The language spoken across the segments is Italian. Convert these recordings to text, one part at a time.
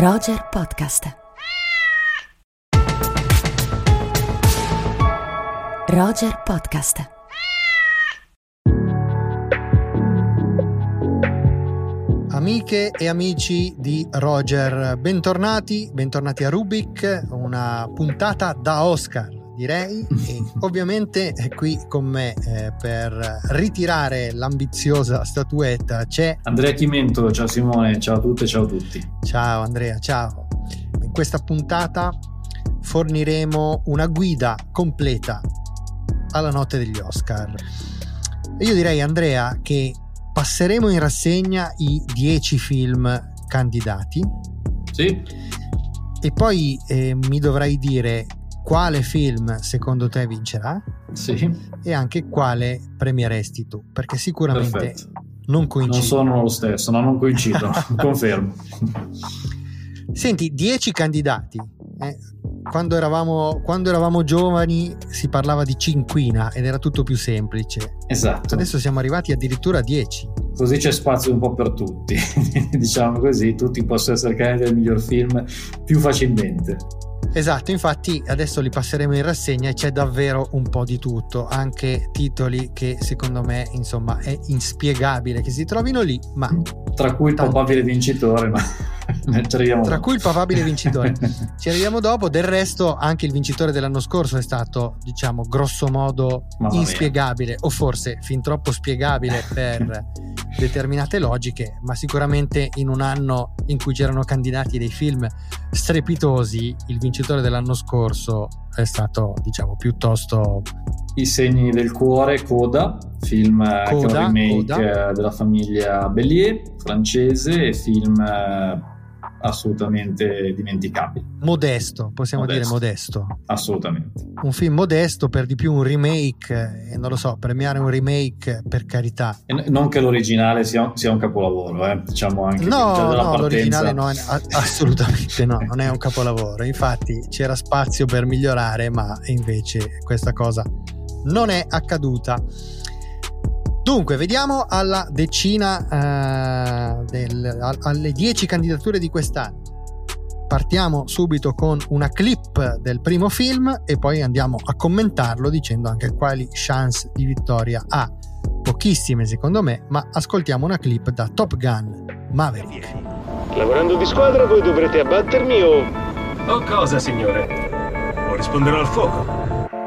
Roger Podcast. Roger Podcast. Amiche e amici di Roger, bentornati, bentornati a Rubik, una puntata da Oscar direi e ovviamente qui con me eh, per ritirare l'ambiziosa statuetta c'è Andrea Chimento, ciao Simone, ciao a tutte, ciao a tutti. Ciao Andrea, ciao. In questa puntata forniremo una guida completa alla notte degli Oscar. E io direi Andrea che passeremo in rassegna i 10 film candidati. Sì. E poi eh, mi dovrai dire quale film secondo te vincerà sì. e anche quale premieresti tu, perché sicuramente Perfetto. non coincidono. Non sono lo stesso, no, non coincido, confermo. Senti, 10 candidati. Eh, quando, eravamo, quando eravamo giovani si parlava di cinquina ed era tutto più semplice. Esatto. Adesso siamo arrivati addirittura a 10. Così c'è spazio un po' per tutti, diciamo così, tutti possono essere candidati al miglior film più facilmente. Esatto, infatti adesso li passeremo in rassegna e c'è davvero un po' di tutto, anche titoli che secondo me insomma è inspiegabile che si trovino lì, ma... Tra cui il papabile vincitore, ma Tra cui il papabile vincitore. Ci arriviamo dopo, del resto anche il vincitore dell'anno scorso è stato, diciamo, grosso modo Mamma mia. inspiegabile o forse fin troppo spiegabile per determinate logiche, ma sicuramente in un anno in cui c'erano candidati dei film strepitosi, il vincitore dell'anno scorso è stato, diciamo, piuttosto I segni del cuore, Coda, film eh, che è un Coda, remake Coda. eh, della famiglia Bellier, francese, film eh, assolutamente dimenticabili. modesto, possiamo Modesto. dire modesto. Assolutamente. Un film modesto, per di più un remake, e non lo so, premiare un remake per carità. E non che l'originale sia, sia un capolavoro, eh, diciamo anche No, già dalla no, partenza. l'originale no, assolutamente no, non è un capolavoro. Infatti c'era spazio per migliorare, ma invece questa cosa non è accaduta. Dunque, vediamo alla decina, eh, del- al- alle 10 candidature di quest'anno. Partiamo subito con una clip del primo film e poi andiamo a commentarlo dicendo anche quali chance di vittoria ha. Pochissime secondo me, ma ascoltiamo una clip da Top Gun Maverick. Lavorando di squadra voi dovrete abbattermi o... Oh cosa, signore? O risponderò al fuoco.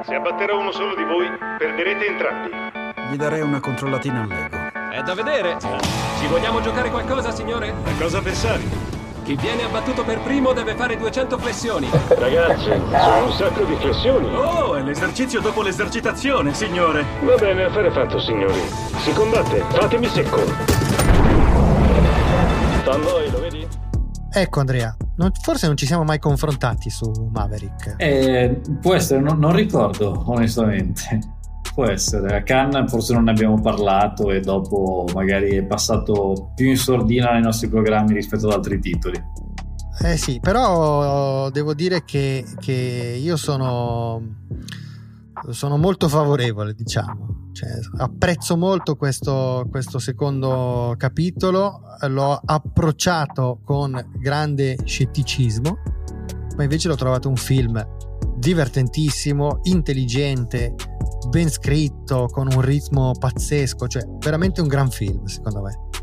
Se abbatterò uno solo di voi, perderete entrambi. Gli darei una controllatina al Lego. È da vedere. Ci vogliamo giocare qualcosa, signore? A cosa pensavi? Chi viene abbattuto per primo deve fare 200 flessioni. Ragazzi, sono un sacco di flessioni. Oh, è l'esercizio dopo l'esercitazione, signore. Va bene, affare fatto, signori. Si combatte, fatemi secco. Fanboy, lo vedi? Ecco Andrea, non- forse non ci siamo mai confrontati su Maverick. Eh, può essere, non, non ricordo onestamente. Può essere, a Cannes forse non ne abbiamo parlato e dopo magari è passato più in sordina nei nostri programmi rispetto ad altri titoli. Eh sì, però devo dire che, che io sono, sono molto favorevole, diciamo. Cioè, apprezzo molto questo, questo secondo capitolo, l'ho approcciato con grande scetticismo, ma invece l'ho trovato un film divertentissimo, intelligente, ben scritto, con un ritmo pazzesco, cioè veramente un gran film secondo me.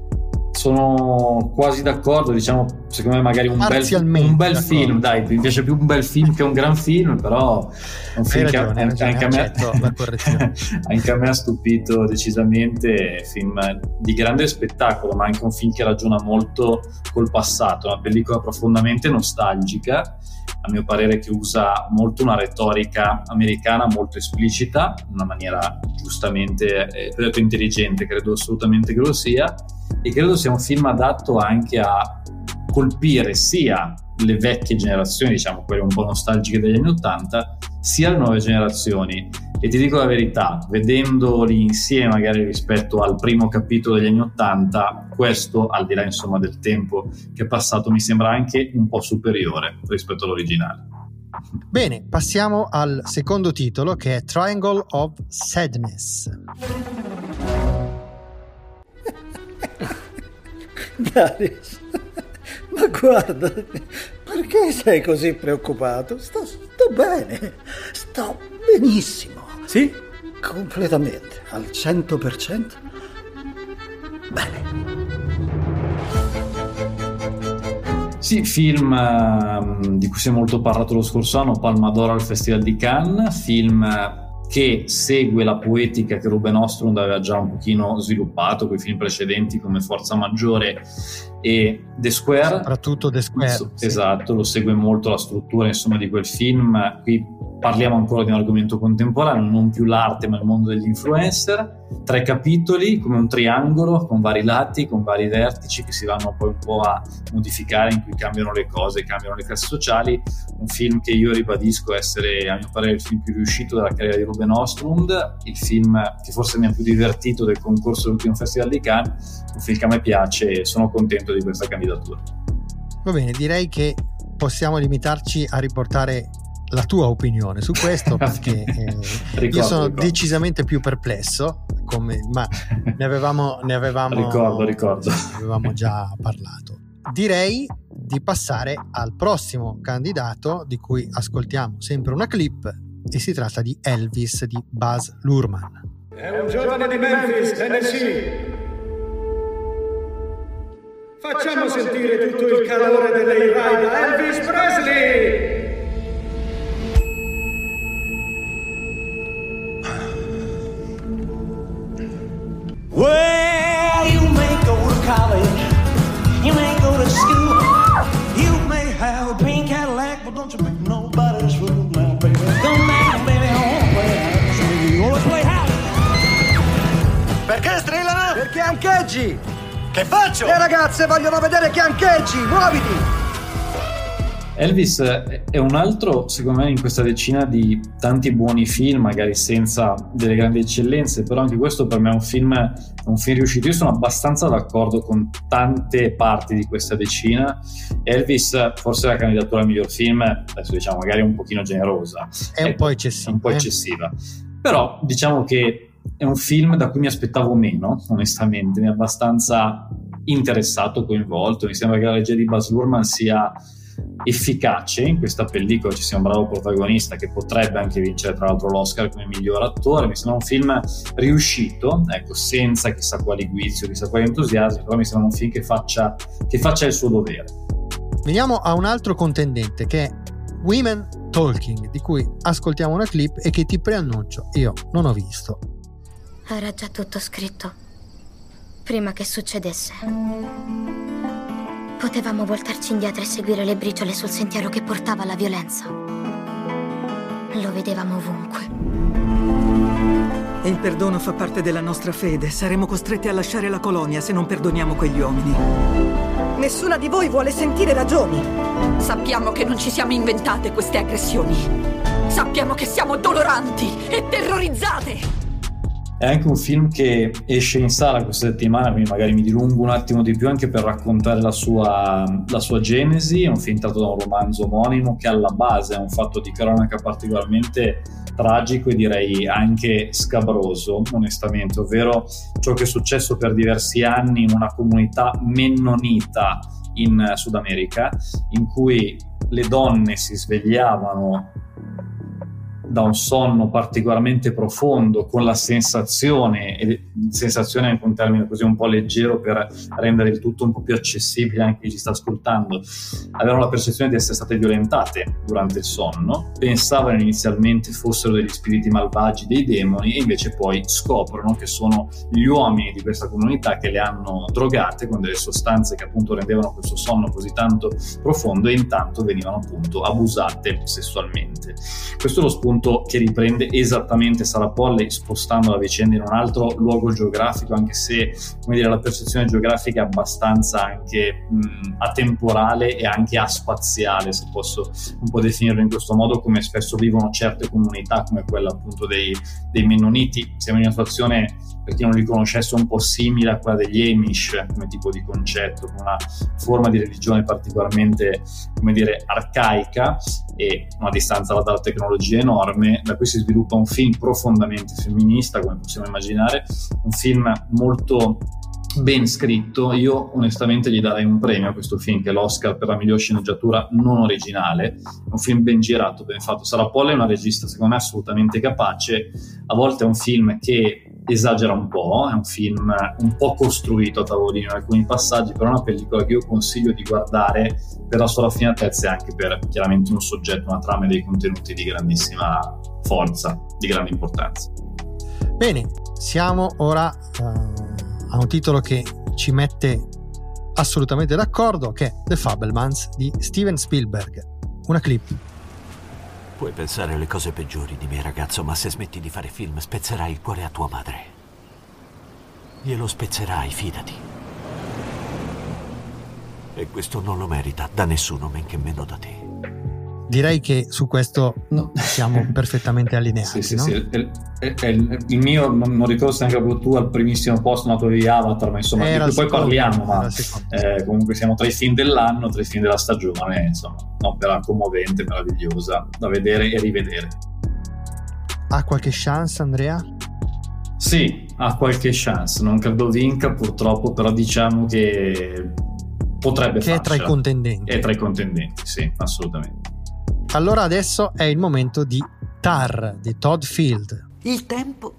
Sono quasi d'accordo, diciamo, secondo me magari un bel, un bel film, dai, mi piace più un bel film che un gran film, però un film che ragione, hai anche, ragione, anche a me ha stupito decisamente, film di grande spettacolo, ma anche un film che ragiona molto col passato, una pellicola profondamente nostalgica, a mio parere che usa molto una retorica americana molto esplicita, in una maniera giustamente, eh, credo intelligente, credo assolutamente che lo sia, e credo sia un film adatto anche a colpire sia le vecchie generazioni, diciamo quelle un po' nostalgiche degli anni Ottanta, sia le nuove generazioni. E ti dico la verità, vedendoli insieme magari rispetto al primo capitolo degli anni Ottanta, questo, al di là insomma del tempo che è passato, mi sembra anche un po' superiore rispetto all'originale. Bene, passiamo al secondo titolo che è Triangle of Sadness. Darius, ma Guarda, perché sei così preoccupato? Sto, sto bene, sto benissimo. Sì? Completamente, al 100%. Bene. Sì, film ehm, di cui si è molto parlato lo scorso anno, Palma d'Oro al Festival di Cannes, film che segue la poetica che Ruben Ostrund aveva già un pochino sviluppato con i film precedenti come Forza Maggiore e The Square. Soprattutto The Square. So, sì. Esatto, lo segue molto la struttura insomma, di quel film. Qui parliamo ancora di un argomento contemporaneo, non più l'arte ma il mondo degli influencer. Tre capitoli come un triangolo con vari lati, con vari vertici che si vanno poi un po' a modificare, in cui cambiano le cose, cambiano le classi sociali. Un film che io ribadisco essere, a mio parere, il film più riuscito della carriera di Ruben Ostrund, il film che forse mi ha più divertito del concorso dell'ultimo Festival di Cannes, un film che a me piace e sono contento di questa candidatura. Va bene, direi che possiamo limitarci a riportare la tua opinione su questo perché eh, ricordo, io sono ricordo. decisamente più perplesso come, ma ne avevamo, ne avevamo, ricordo, ricordo. Ne avevamo già parlato. Direi di passare al prossimo candidato di cui ascoltiamo sempre una clip e si tratta di Elvis di Buzz Lurman è un giovane di Memphis, Tennessee. Facciamo sentire tutto il calore dell'A-Ride da Elvis Presley Perché strillano? Perché ancheggi! Che faccio? Le ragazze vogliono vedere che ancheggi, muoviti! Elvis è un altro, secondo me, in questa decina di tanti buoni film, magari senza delle grandi eccellenze, però anche questo per me è un film, è un film riuscito. Io sono abbastanza d'accordo con tante parti di questa decina. Elvis, forse la candidatura al miglior film, adesso diciamo magari un pochino generosa. È un po' eccessiva. Un po' eh? eccessiva. Però diciamo che è un film da cui mi aspettavo meno, onestamente, mi ha abbastanza interessato, coinvolto. Mi sembra che la regia di Baz Luhrmann sia efficace in questa pellicola ci sia un bravo protagonista che potrebbe anche vincere tra l'altro l'Oscar come miglior attore mi sembra un film riuscito ecco senza chissà quali guizzi o chissà quali entusiasmi però mi sembra un film che faccia, che faccia il suo dovere. Veniamo a un altro contendente che è Women Talking di cui ascoltiamo una clip e che ti preannuncio io non ho visto. Era già tutto scritto prima che succedesse Potevamo voltarci indietro e seguire le briciole sul sentiero che portava alla violenza. Lo vedevamo ovunque. Il perdono fa parte della nostra fede. Saremo costretti a lasciare la colonia se non perdoniamo quegli uomini. Nessuna di voi vuole sentire ragioni. Sappiamo che non ci siamo inventate queste aggressioni. Sappiamo che siamo doloranti e terrorizzate. È anche un film che esce in sala questa settimana, quindi magari mi dilungo un attimo di più anche per raccontare la sua, la sua genesi. È un film tratto da un romanzo omonimo che alla base è un fatto di cronaca particolarmente tragico e direi anche scabroso, onestamente, ovvero ciò che è successo per diversi anni in una comunità mennonita in Sud America, in cui le donne si svegliavano da un sonno particolarmente profondo, con la sensazione, e sensazione è anche un termine così un po' leggero per rendere il tutto un po' più accessibile anche chi ci sta ascoltando, avevano la percezione di essere state violentate durante il sonno, pensavano inizialmente fossero degli spiriti malvagi, dei demoni, e invece poi scoprono che sono gli uomini di questa comunità che le hanno drogate con delle sostanze che appunto rendevano questo sonno così tanto profondo e intanto venivano appunto abusate sessualmente. Questo è lo spunto racconto che riprende esattamente Sarah Polley spostando la vicenda in un altro luogo geografico, anche se come dire, la percezione geografica è abbastanza anche mh, atemporale e anche aspaziale, se posso un po' definirlo in questo modo, come spesso vivono certe comunità come quella appunto dei, dei Mennoniti. Siamo in una situazione per chi non li conoscesse, un po' simile a quella degli Amish come tipo di concetto, con una forma di religione particolarmente, come dire, arcaica e una distanza dalla tecnologia enorme, da cui si sviluppa un film profondamente femminista, come possiamo immaginare, un film molto ben scritto. Io onestamente gli darei un premio a questo film, che è l'Oscar per la miglior sceneggiatura non originale. Un film ben girato, ben fatto. Sarah Poll è una regista, secondo me, assolutamente capace. A volte è un film che esagera un po', è un film un po' costruito a tavolino in alcuni passaggi, però è una pellicola che io consiglio di guardare per la sua raffinatezza e anche per chiaramente un soggetto, una trama e dei contenuti di grandissima forza, di grande importanza. Bene, siamo ora uh, a un titolo che ci mette assolutamente d'accordo, che è The Fablemans di Steven Spielberg. Una clip. Puoi pensare le cose peggiori di me, ragazzo, ma se smetti di fare film spezzerai il cuore a tua madre. Glielo spezzerai, fidati. E questo non lo merita da nessuno, men che meno da te. Direi che su questo no. siamo perfettamente allineati. Sì, sì, no? sì. È, è, il mio, non, non ricordo se anche tu al primissimo posto nato di Avatar, ma insomma, Era di cui poi parliamo, ma eh, comunque siamo tra i film dell'anno, tra i film della stagione, insomma, un'opera commovente, meravigliosa, da vedere e rivedere. Ha qualche chance, Andrea? Sì, ha qualche chance, non credo vinca purtroppo, però diciamo che potrebbe Che è tra i farcela. contendenti. È tra i contendenti, sì, assolutamente. Allora adesso è il momento di Tar di Todd Field. Il tempo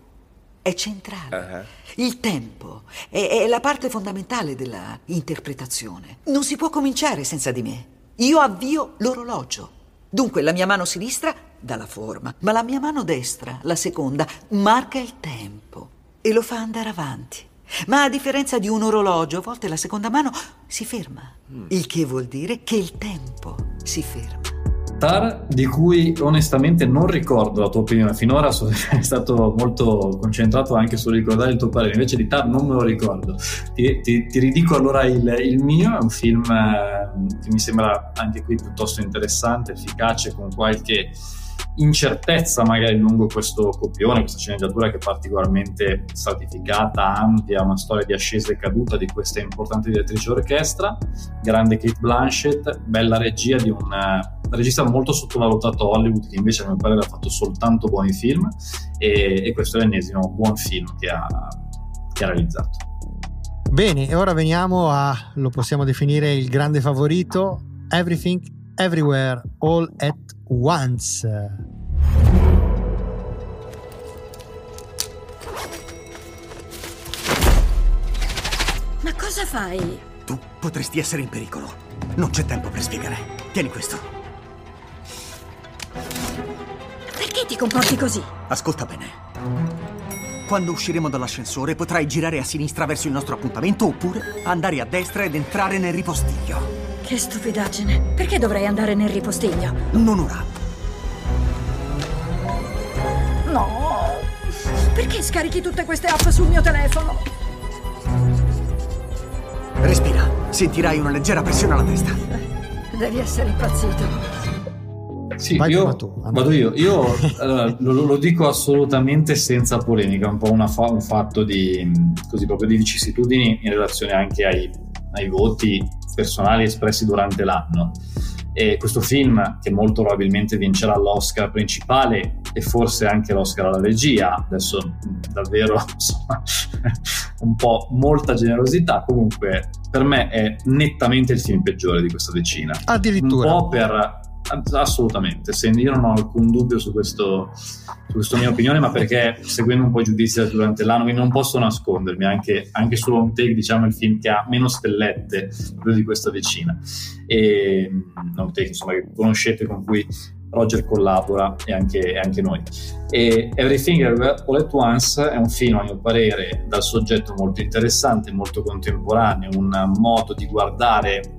è centrale. Il tempo è, è la parte fondamentale della interpretazione. Non si può cominciare senza di me. Io avvio l'orologio. Dunque la mia mano sinistra dà la forma, ma la mia mano destra, la seconda, marca il tempo e lo fa andare avanti. Ma a differenza di un orologio, a volte la seconda mano si ferma, il che vuol dire che il tempo si ferma. Tar, di cui onestamente non ricordo la tua opinione, finora sono stato molto concentrato anche sul ricordare il tuo parere, invece di Tar non me lo ricordo. Ti, ti- ti ridico allora il, il mio, è un film eh, che mi sembra anche qui piuttosto interessante, efficace, con qualche incertezza magari lungo questo copione, questa sceneggiatura che è particolarmente stratificata, ampia, una storia di ascesa e caduta di questa importante direttrice orchestra, grande Kate Blanchett, bella regia di un eh, regista molto sottovalutato Hollywood che invece a mio parere ha fatto soltanto buoni film e, e questo è l'ennesimo buon film che ha, che ha realizzato. Bene, e ora veniamo a, lo possiamo definire il grande favorito, Everything, Everywhere, All at Once. Ma cosa fai? Tu potresti essere in pericolo. Non c'è tempo per spiegare. Tieni questo. Perché ti comporti così? Ascolta bene. Quando usciremo dall'ascensore potrai girare a sinistra verso il nostro appuntamento oppure andare a destra ed entrare nel ripostiglio. Che stupidaggine. Perché dovrei andare nel ripostiglio? Non ora. No. Perché scarichi tutte queste app sul mio telefono? Respira. Sentirai una leggera pressione alla testa. Devi essere impazzito. Sì, Vai io tu, vado io. Io allora, lo, lo dico assolutamente senza polemica, un po' una fa- un fatto di, così, proprio di vicissitudini in relazione anche ai, ai voti personali espressi durante l'anno. E questo film, che molto probabilmente vincerà l'Oscar principale e forse anche l'Oscar alla regia, adesso davvero insomma, un po' molta generosità, comunque per me è nettamente il film peggiore di questa decina. Addirittura. Un po' per assolutamente, se io non ho alcun dubbio su questo su questa mia opinione, ma perché seguendo un po' i giudizi durante l'anno, quindi non posso nascondermi, anche, anche su Home Take, diciamo, il film che ha meno stellette di questa decina. E Home Take, insomma, che conoscete, con cui Roger collabora e anche, e anche noi. E Everything All at Once è un film, a mio parere, dal soggetto molto interessante, molto contemporaneo, un modo di guardare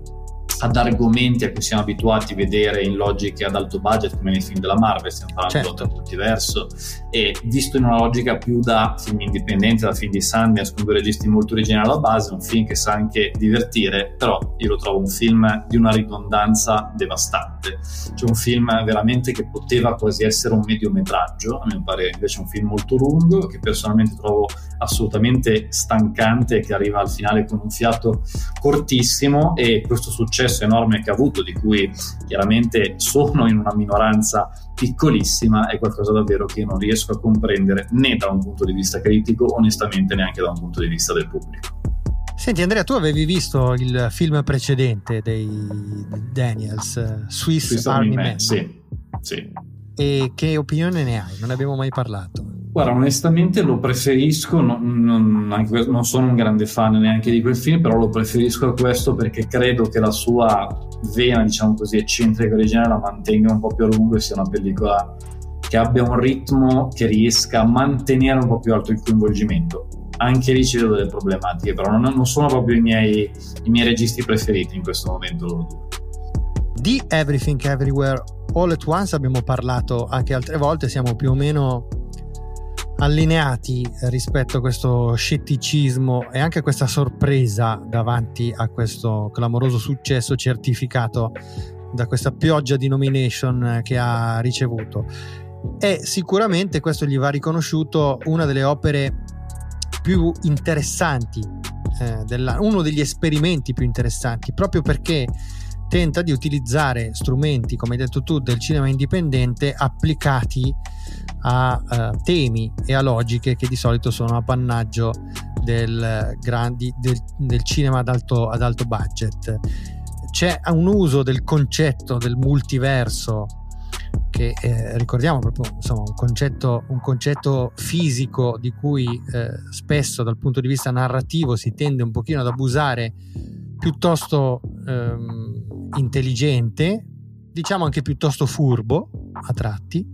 ad argomenti a cui siamo abituati a vedere in logiche ad alto budget come nei film della Marvel, stiamo parlando Certo. di multiverso e visto in una logica più da film indipendenti, da film di Sundance con due registi molto originali alla base, un film che sa anche divertire, però io lo trovo un film di una ridondanza devastante, cioè un film veramente che poteva quasi essere un mediometraggio, a mio parere invece un film molto lungo che personalmente trovo assolutamente stancante e che arriva al finale con un fiato cortissimo e questo successo enorme che ha avuto, di cui chiaramente sono in una minoranza piccolissima, è qualcosa davvero che non riesco a comprendere né da un punto di vista critico, onestamente neanche da un punto di vista del pubblico. Senti Andrea, tu avevi visto il film precedente dei Daniels, eh, Swiss, Swiss Army Army Man. Man, sì, sì. E che opinione ne hai? Non ne abbiamo mai parlato. Guarda, onestamente lo preferisco, non, non- anche non sono un grande fan neanche di quel film, però lo preferisco a questo perché credo che la sua vena, diciamo così, eccentrica originale la mantenga un po' più a lungo e sia una pellicola che abbia un ritmo che riesca a mantenere un po' più alto il coinvolgimento. Anche lì ci vedo delle problematiche, però non, non sono proprio i miei, i miei registi preferiti in questo momento. Di Everything Everywhere All at Once abbiamo parlato anche altre volte, siamo più o meno allineati rispetto a questo scetticismo e anche a questa sorpresa davanti a questo clamoroso successo certificato da questa pioggia di nomination che ha ricevuto. E sicuramente questo gli va riconosciuto una delle opere più interessanti, eh, della- uno degli esperimenti più interessanti, proprio perché tenta di utilizzare strumenti, come hai detto tu, del cinema indipendente applicati a eh, temi e a logiche che di solito sono appannaggio del, eh, grandi, del, del cinema ad alto, ad alto budget. C'è un uso del concetto del multiverso che eh, ricordiamo proprio insomma, un, concetto, un concetto fisico di cui eh, spesso dal punto di vista narrativo si tende un pochino ad abusare piuttosto ehm, intelligente, diciamo anche piuttosto furbo a tratti.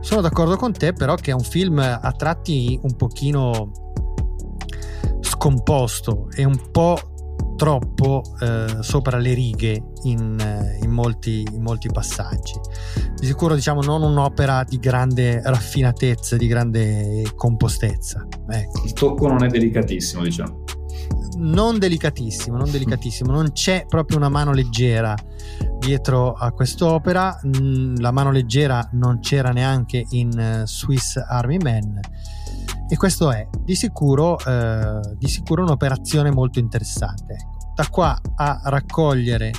Sono d'accordo con te però che è un film a tratti un pochino scomposto e un po' troppo eh, sopra le righe in, eh, in molti, in molti passaggi. Di sicuro diciamo non un'opera di grande raffinatezza, di grande compostezza. Ecco. Il tocco non è delicatissimo, diciamo. non delicatissimo, non delicatissimo, non c'è proprio una mano leggera dietro a quest'opera. Mm, La mano leggera non c'era neanche in eh, Swiss Army Man. E questo è di sicuro, eh, di sicuro un'operazione molto interessante. Da qua a raccogliere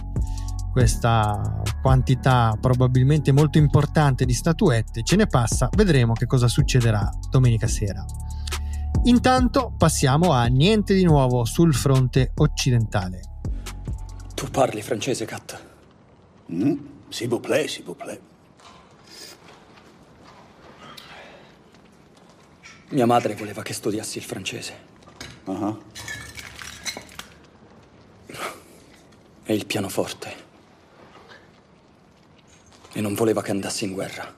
questa quantità probabilmente molto importante di statuette ce ne passa, vedremo che cosa succederà domenica sera. Intanto passiamo a niente di nuovo sul fronte occidentale. Tu parli francese, Kat? Mm? S'il vous plaît, s'il vous plaît. Mia madre voleva che studiassi il francese. Ah, E il pianoforte. E non voleva che andassi in guerra.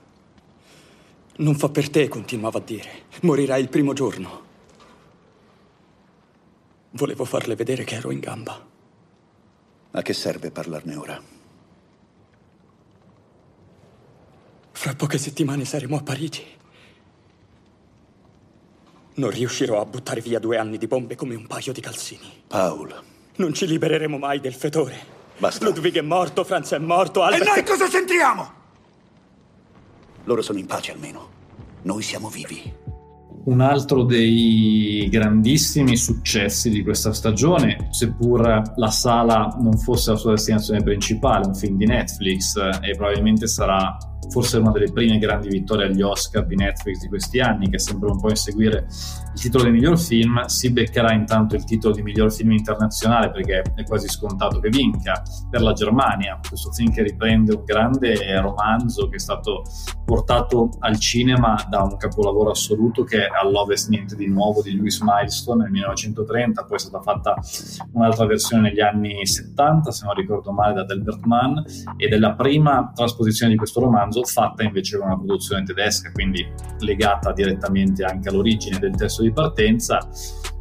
Non fa per te, continuava a dire. Morirai il primo giorno. Volevo farle vedere che ero in gamba. A che serve parlarne ora? Fra poche settimane saremo a Parigi. Non riuscirò a buttare via due anni di bombe come un paio di calzini. Paul. Non ci libereremo mai del fetore. Basta. Ludwig è morto, Franz è morto, E Albert... noi cosa c'entriamo? Loro sono in pace almeno. Noi siamo vivi. Un altro dei grandissimi successi di questa stagione, seppur la sala non fosse la sua destinazione principale, un film di Netflix e probabilmente sarà forse una delle prime grandi vittorie agli Oscar di Netflix di questi anni, che sembra un po' inseguire il titolo di miglior film, si beccherà intanto il titolo di miglior film internazionale perché è quasi scontato che vinca per la Germania. Questo film che riprende un grande romanzo che è stato portato al cinema da un capolavoro assoluto che è All'Ovest Niente di Nuovo di Lewis Milestone nel 1930, poi è stata fatta un'altra versione negli anni 70, se non ricordo male, da Delbert Mann, ed è la prima trasposizione di questo romanzo fatta invece con una produzione tedesca, quindi legata direttamente anche all'origine del testo di partenza.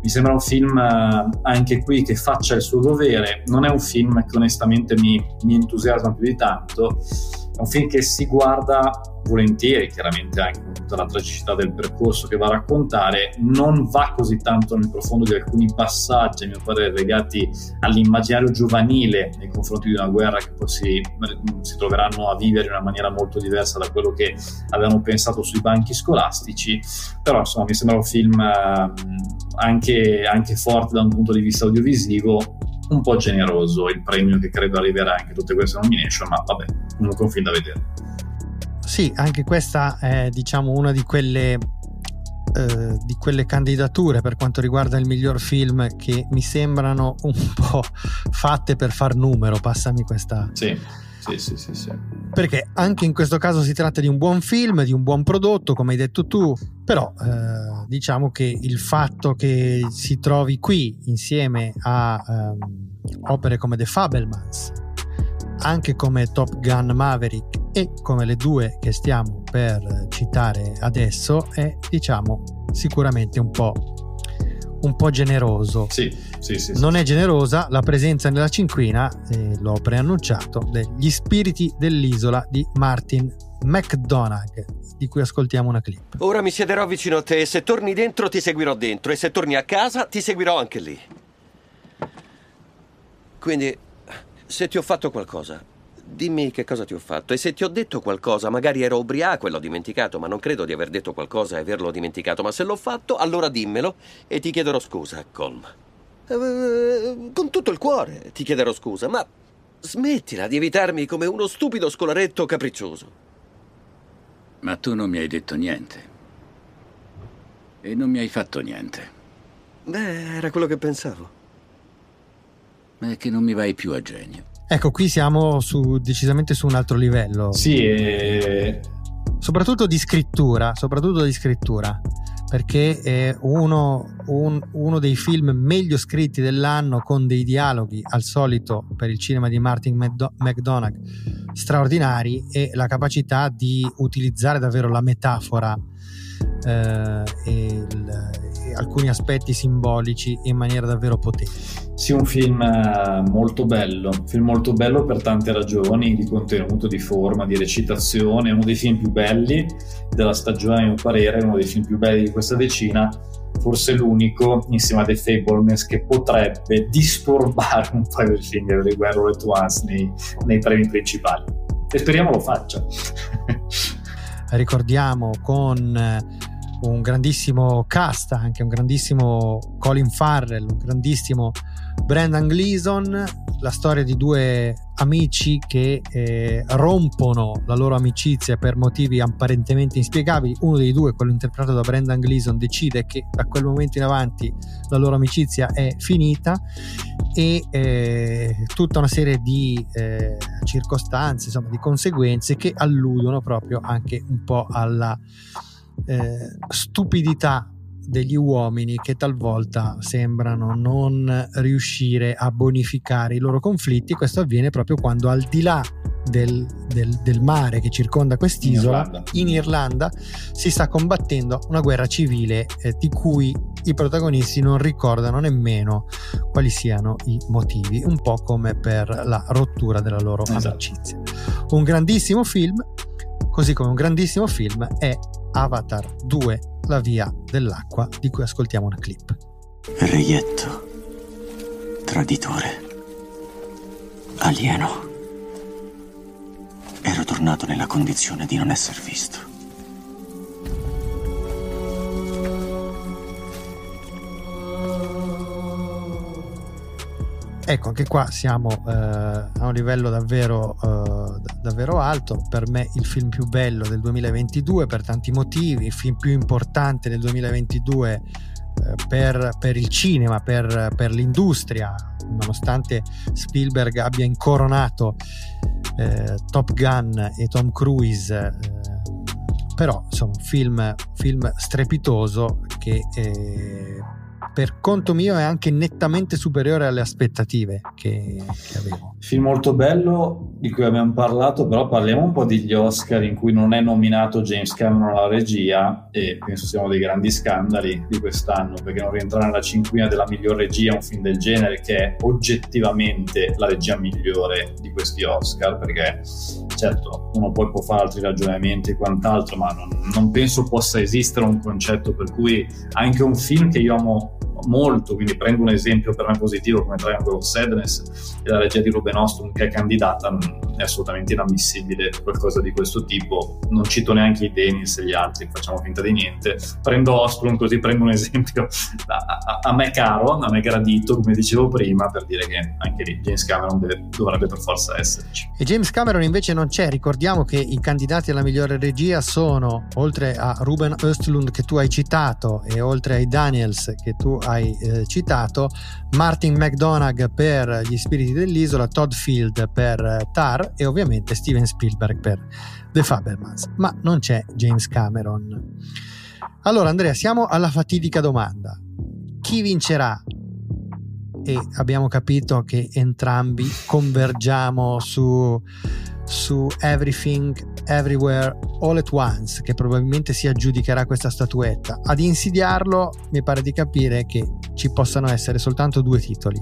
Mi sembra un film eh, anche qui che faccia il suo dovere, non è un film che onestamente mi, mi entusiasma più di tanto, è un film che si guarda volentieri, chiaramente anche con tutta la tragicità del percorso che va a raccontare, non va così tanto nel profondo di alcuni passaggi, a mio parere, legati all'immaginario giovanile nei confronti di una guerra che poi si, si troveranno a vivere in una maniera molto diversa da quello che avevano pensato sui banchi scolastici, però insomma mi sembra un film eh, anche, anche forte da un punto di vista audiovisivo, un po' generoso il premio che credo arriverà anche tutte queste nomination, ma vabbè, comunque un film da vedere. Sì, anche questa è diciamo una di quelle eh, di quelle candidature per quanto riguarda il miglior film che mi sembrano un po' fatte per far numero, passami questa. Sì. Sì, sì, sì, sì. Perché anche in questo caso si tratta di un buon film, di un buon prodotto, come hai detto tu, però eh, diciamo che il fatto che si trovi qui insieme a ehm, opere come The Fabelmans, anche come Top Gun Maverick e come le due che stiamo per citare adesso è diciamo sicuramente un po', un po generoso. Sì, sì, sì, non è generosa la presenza nella cinquina, eh, l'ho preannunciato, degli spiriti dell'isola di Martin McDonagh, di cui ascoltiamo una clip. Ora mi siederò vicino a te e se torni dentro ti seguirò dentro e se torni a casa ti seguirò anche lì. Quindi, se ti ho fatto qualcosa, dimmi che cosa ti ho fatto. E se ti ho detto qualcosa, magari ero ubriaco e l'ho dimenticato, ma non credo di aver detto qualcosa e averlo dimenticato. Ma se l'ho fatto, allora dimmelo e ti chiederò scusa, Colm. Eh, con tutto il cuore ti chiederò scusa, ma smettila di evitarmi come uno stupido scolaretto capriccioso. Ma tu non mi hai detto niente. E non mi hai fatto niente. Beh, era quello che pensavo. Ma è che non mi vai più a genio. Ecco, qui siamo su, decisamente su un altro livello. Sì, e... soprattutto di scrittura, soprattutto di scrittura, perché è uno, un, uno, dei film meglio scritti dell'anno con dei dialoghi al solito per il cinema di Martin McDonagh straordinari e la capacità di utilizzare davvero la metafora eh, e, il, e alcuni aspetti simbolici in maniera davvero potente. Sì, un film eh, molto bello, un film molto bello per tante ragioni, di contenuto, di forma, di recitazione, uno dei film più belli della stagione a mio parere, uno dei film più belli di questa decina, forse l'unico insieme a The Fablemans che potrebbe disturbare un paio di film delle guerre All at Once nei, nei premi principali. E speriamo lo faccia. Ricordiamo con un grandissimo cast, anche un grandissimo Colin Farrell, un grandissimo Brendan Gleeson, la storia di due amici che eh, rompono la loro amicizia per motivi apparentemente inspiegabili. Uno dei due, quello interpretato da Brendan Gleeson, decide che da quel momento in avanti la loro amicizia è finita e eh, tutta una serie di eh, circostanze, insomma, di conseguenze che alludono proprio anche un po' alla eh, stupidità degli uomini che talvolta sembrano non riuscire a bonificare i loro conflitti. Questo avviene proprio quando al di là del, del, del mare che circonda quest'isola, in Irlanda. in Irlanda, si sta combattendo una guerra civile eh, di cui i protagonisti non ricordano nemmeno quali siano i motivi, un po' come per la rottura della loro esatto. amicizia. Un grandissimo film, così come un grandissimo film è Avatar 2 La via dell'acqua di cui ascoltiamo una clip. Reietto, traditore, alieno. Ero tornato nella condizione di non essere visto. Ecco, anche qua siamo eh, a un livello davvero, eh, davvero alto. Per me il film più bello del 2022 per tanti motivi, il film più importante del 2022 eh, per, per, il cinema, per, per, l'industria, nonostante Spielberg abbia incoronato eh, Top Gun e Tom Cruise. eh, però insomma un film, film strepitoso che per conto mio è anche nettamente superiore alle aspettative che, che, avevo. Film molto bello di cui abbiamo parlato, però parliamo un po' degli Oscar in cui non è nominato James Cameron alla regia e penso siano dei grandi scandali di quest'anno perché non rientra nella cinquina della miglior regia un film del genere che è oggettivamente la regia migliore di questi Oscar perché certo uno poi può fare altri ragionamenti e quant'altro ma non, non penso possa esistere un concetto per cui anche un film che io amo molto, quindi prendo un esempio per me positivo come Triangle of Sadness e la regia di Ruben Ostrom che è candidata, è assolutamente inammissibile qualcosa di questo tipo. Non cito neanche i Dennis e gli altri, facciamo finta di niente. Prendo Ostrom così prendo un esempio a, a, a me caro, a me gradito, come dicevo prima, per dire che anche lì James Cameron deve, dovrebbe per forza esserci. E James Cameron invece non c'è, ricordiamo che i candidati alla migliore regia sono, oltre a Ruben Östlund che tu hai citato e oltre ai Daniels che tu hai eh, citato, Martin McDonagh per Gli Spiriti dell'Isola, Todd Field per eh, Tar e ovviamente Steven Spielberg per The Fabermans, ma non c'è James Cameron. Allora Andrea, siamo alla fatidica domanda. Chi vincerà? E abbiamo capito che entrambi convergiamo su, su Everything, Everywhere, All at Once, che probabilmente si aggiudicherà questa statuetta. Ad insidiarlo mi pare di capire che ci possano essere soltanto due titoli.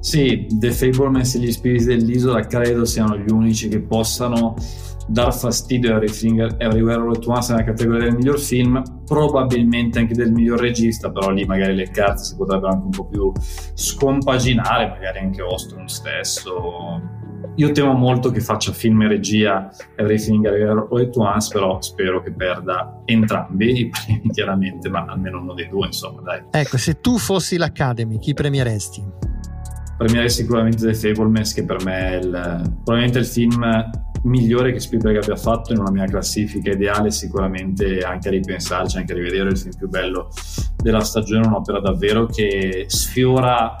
Sì, The Fablemans e gli spiriti dell'isola credo siano gli unici che possano dar fastidio a Everything Everywhere All At Once nella categoria del miglior film, probabilmente anche del miglior regista, però lì magari le carte si potrebbero anche un po' più scompaginare, magari anche Ostrom stesso. Io temo molto che faccia film e regia Everything Everywhere All At Once, però spero che perda entrambi i premi chiaramente, ma almeno uno dei due, insomma, dai. Ecco, se tu fossi l'Academy, chi premieresti? Premierei sicuramente The Fablemans, che per me è il, probabilmente il film migliore che Spielberg abbia fatto in una mia classifica ideale sicuramente anche a ripensarci, anche a rivedere il film più bello della stagione, un'opera davvero che sfiora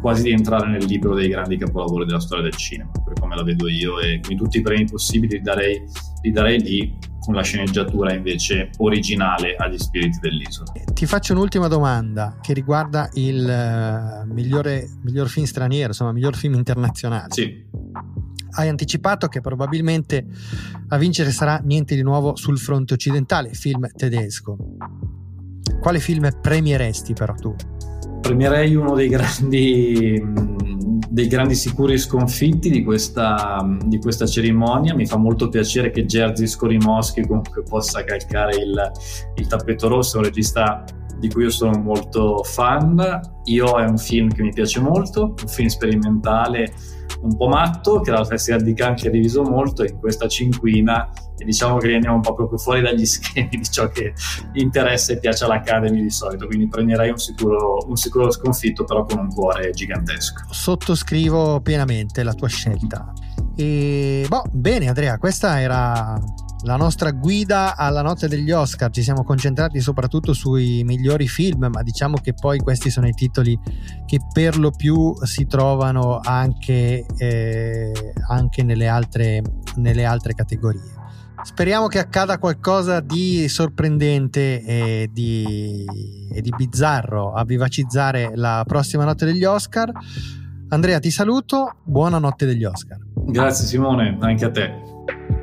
quasi di entrare nel libro dei grandi capolavori della storia del cinema, per come la vedo io e quindi tutti i premi possibili li darei, li darei lì con la sceneggiatura invece originale agli spiriti dell'isola. Ti faccio un'ultima domanda che riguarda il uh, migliore, miglior film straniero, insomma, miglior film internazionale. Sì hai anticipato che probabilmente a vincere sarà niente di nuovo sul fronte occidentale, film tedesco. Quale film premieresti però tu? Premierei uno dei grandi, dei grandi sicuri sconfitti di questa, di questa, cerimonia. Mi fa molto piacere che Jerzy Skorimowski comunque possa calcare il, il tappeto rosso, un regista di cui io sono molto fan. Io è un film che mi piace molto, un film sperimentale un po' matto che la Festival di Cannes ci ha diviso molto in questa cinquina e diciamo che andiamo un po' proprio fuori dagli schemi di ciò che interessa e piace all'Academy di solito quindi prenderei un sicuro, un sicuro sconfitto però con un cuore gigantesco. Sottoscrivo pienamente la tua scelta. E boh, bene Andrea questa era la nostra guida alla notte degli Oscar. Ci siamo concentrati soprattutto sui migliori film, ma diciamo che poi questi sono i titoli che per lo più si trovano anche, eh, anche nelle, altre, nelle altre categorie. Speriamo che accada qualcosa di sorprendente e di, e di bizzarro a vivacizzare la prossima notte degli Oscar. Andrea, ti saluto. Buonanotte degli Oscar. Grazie Simone, anche a te.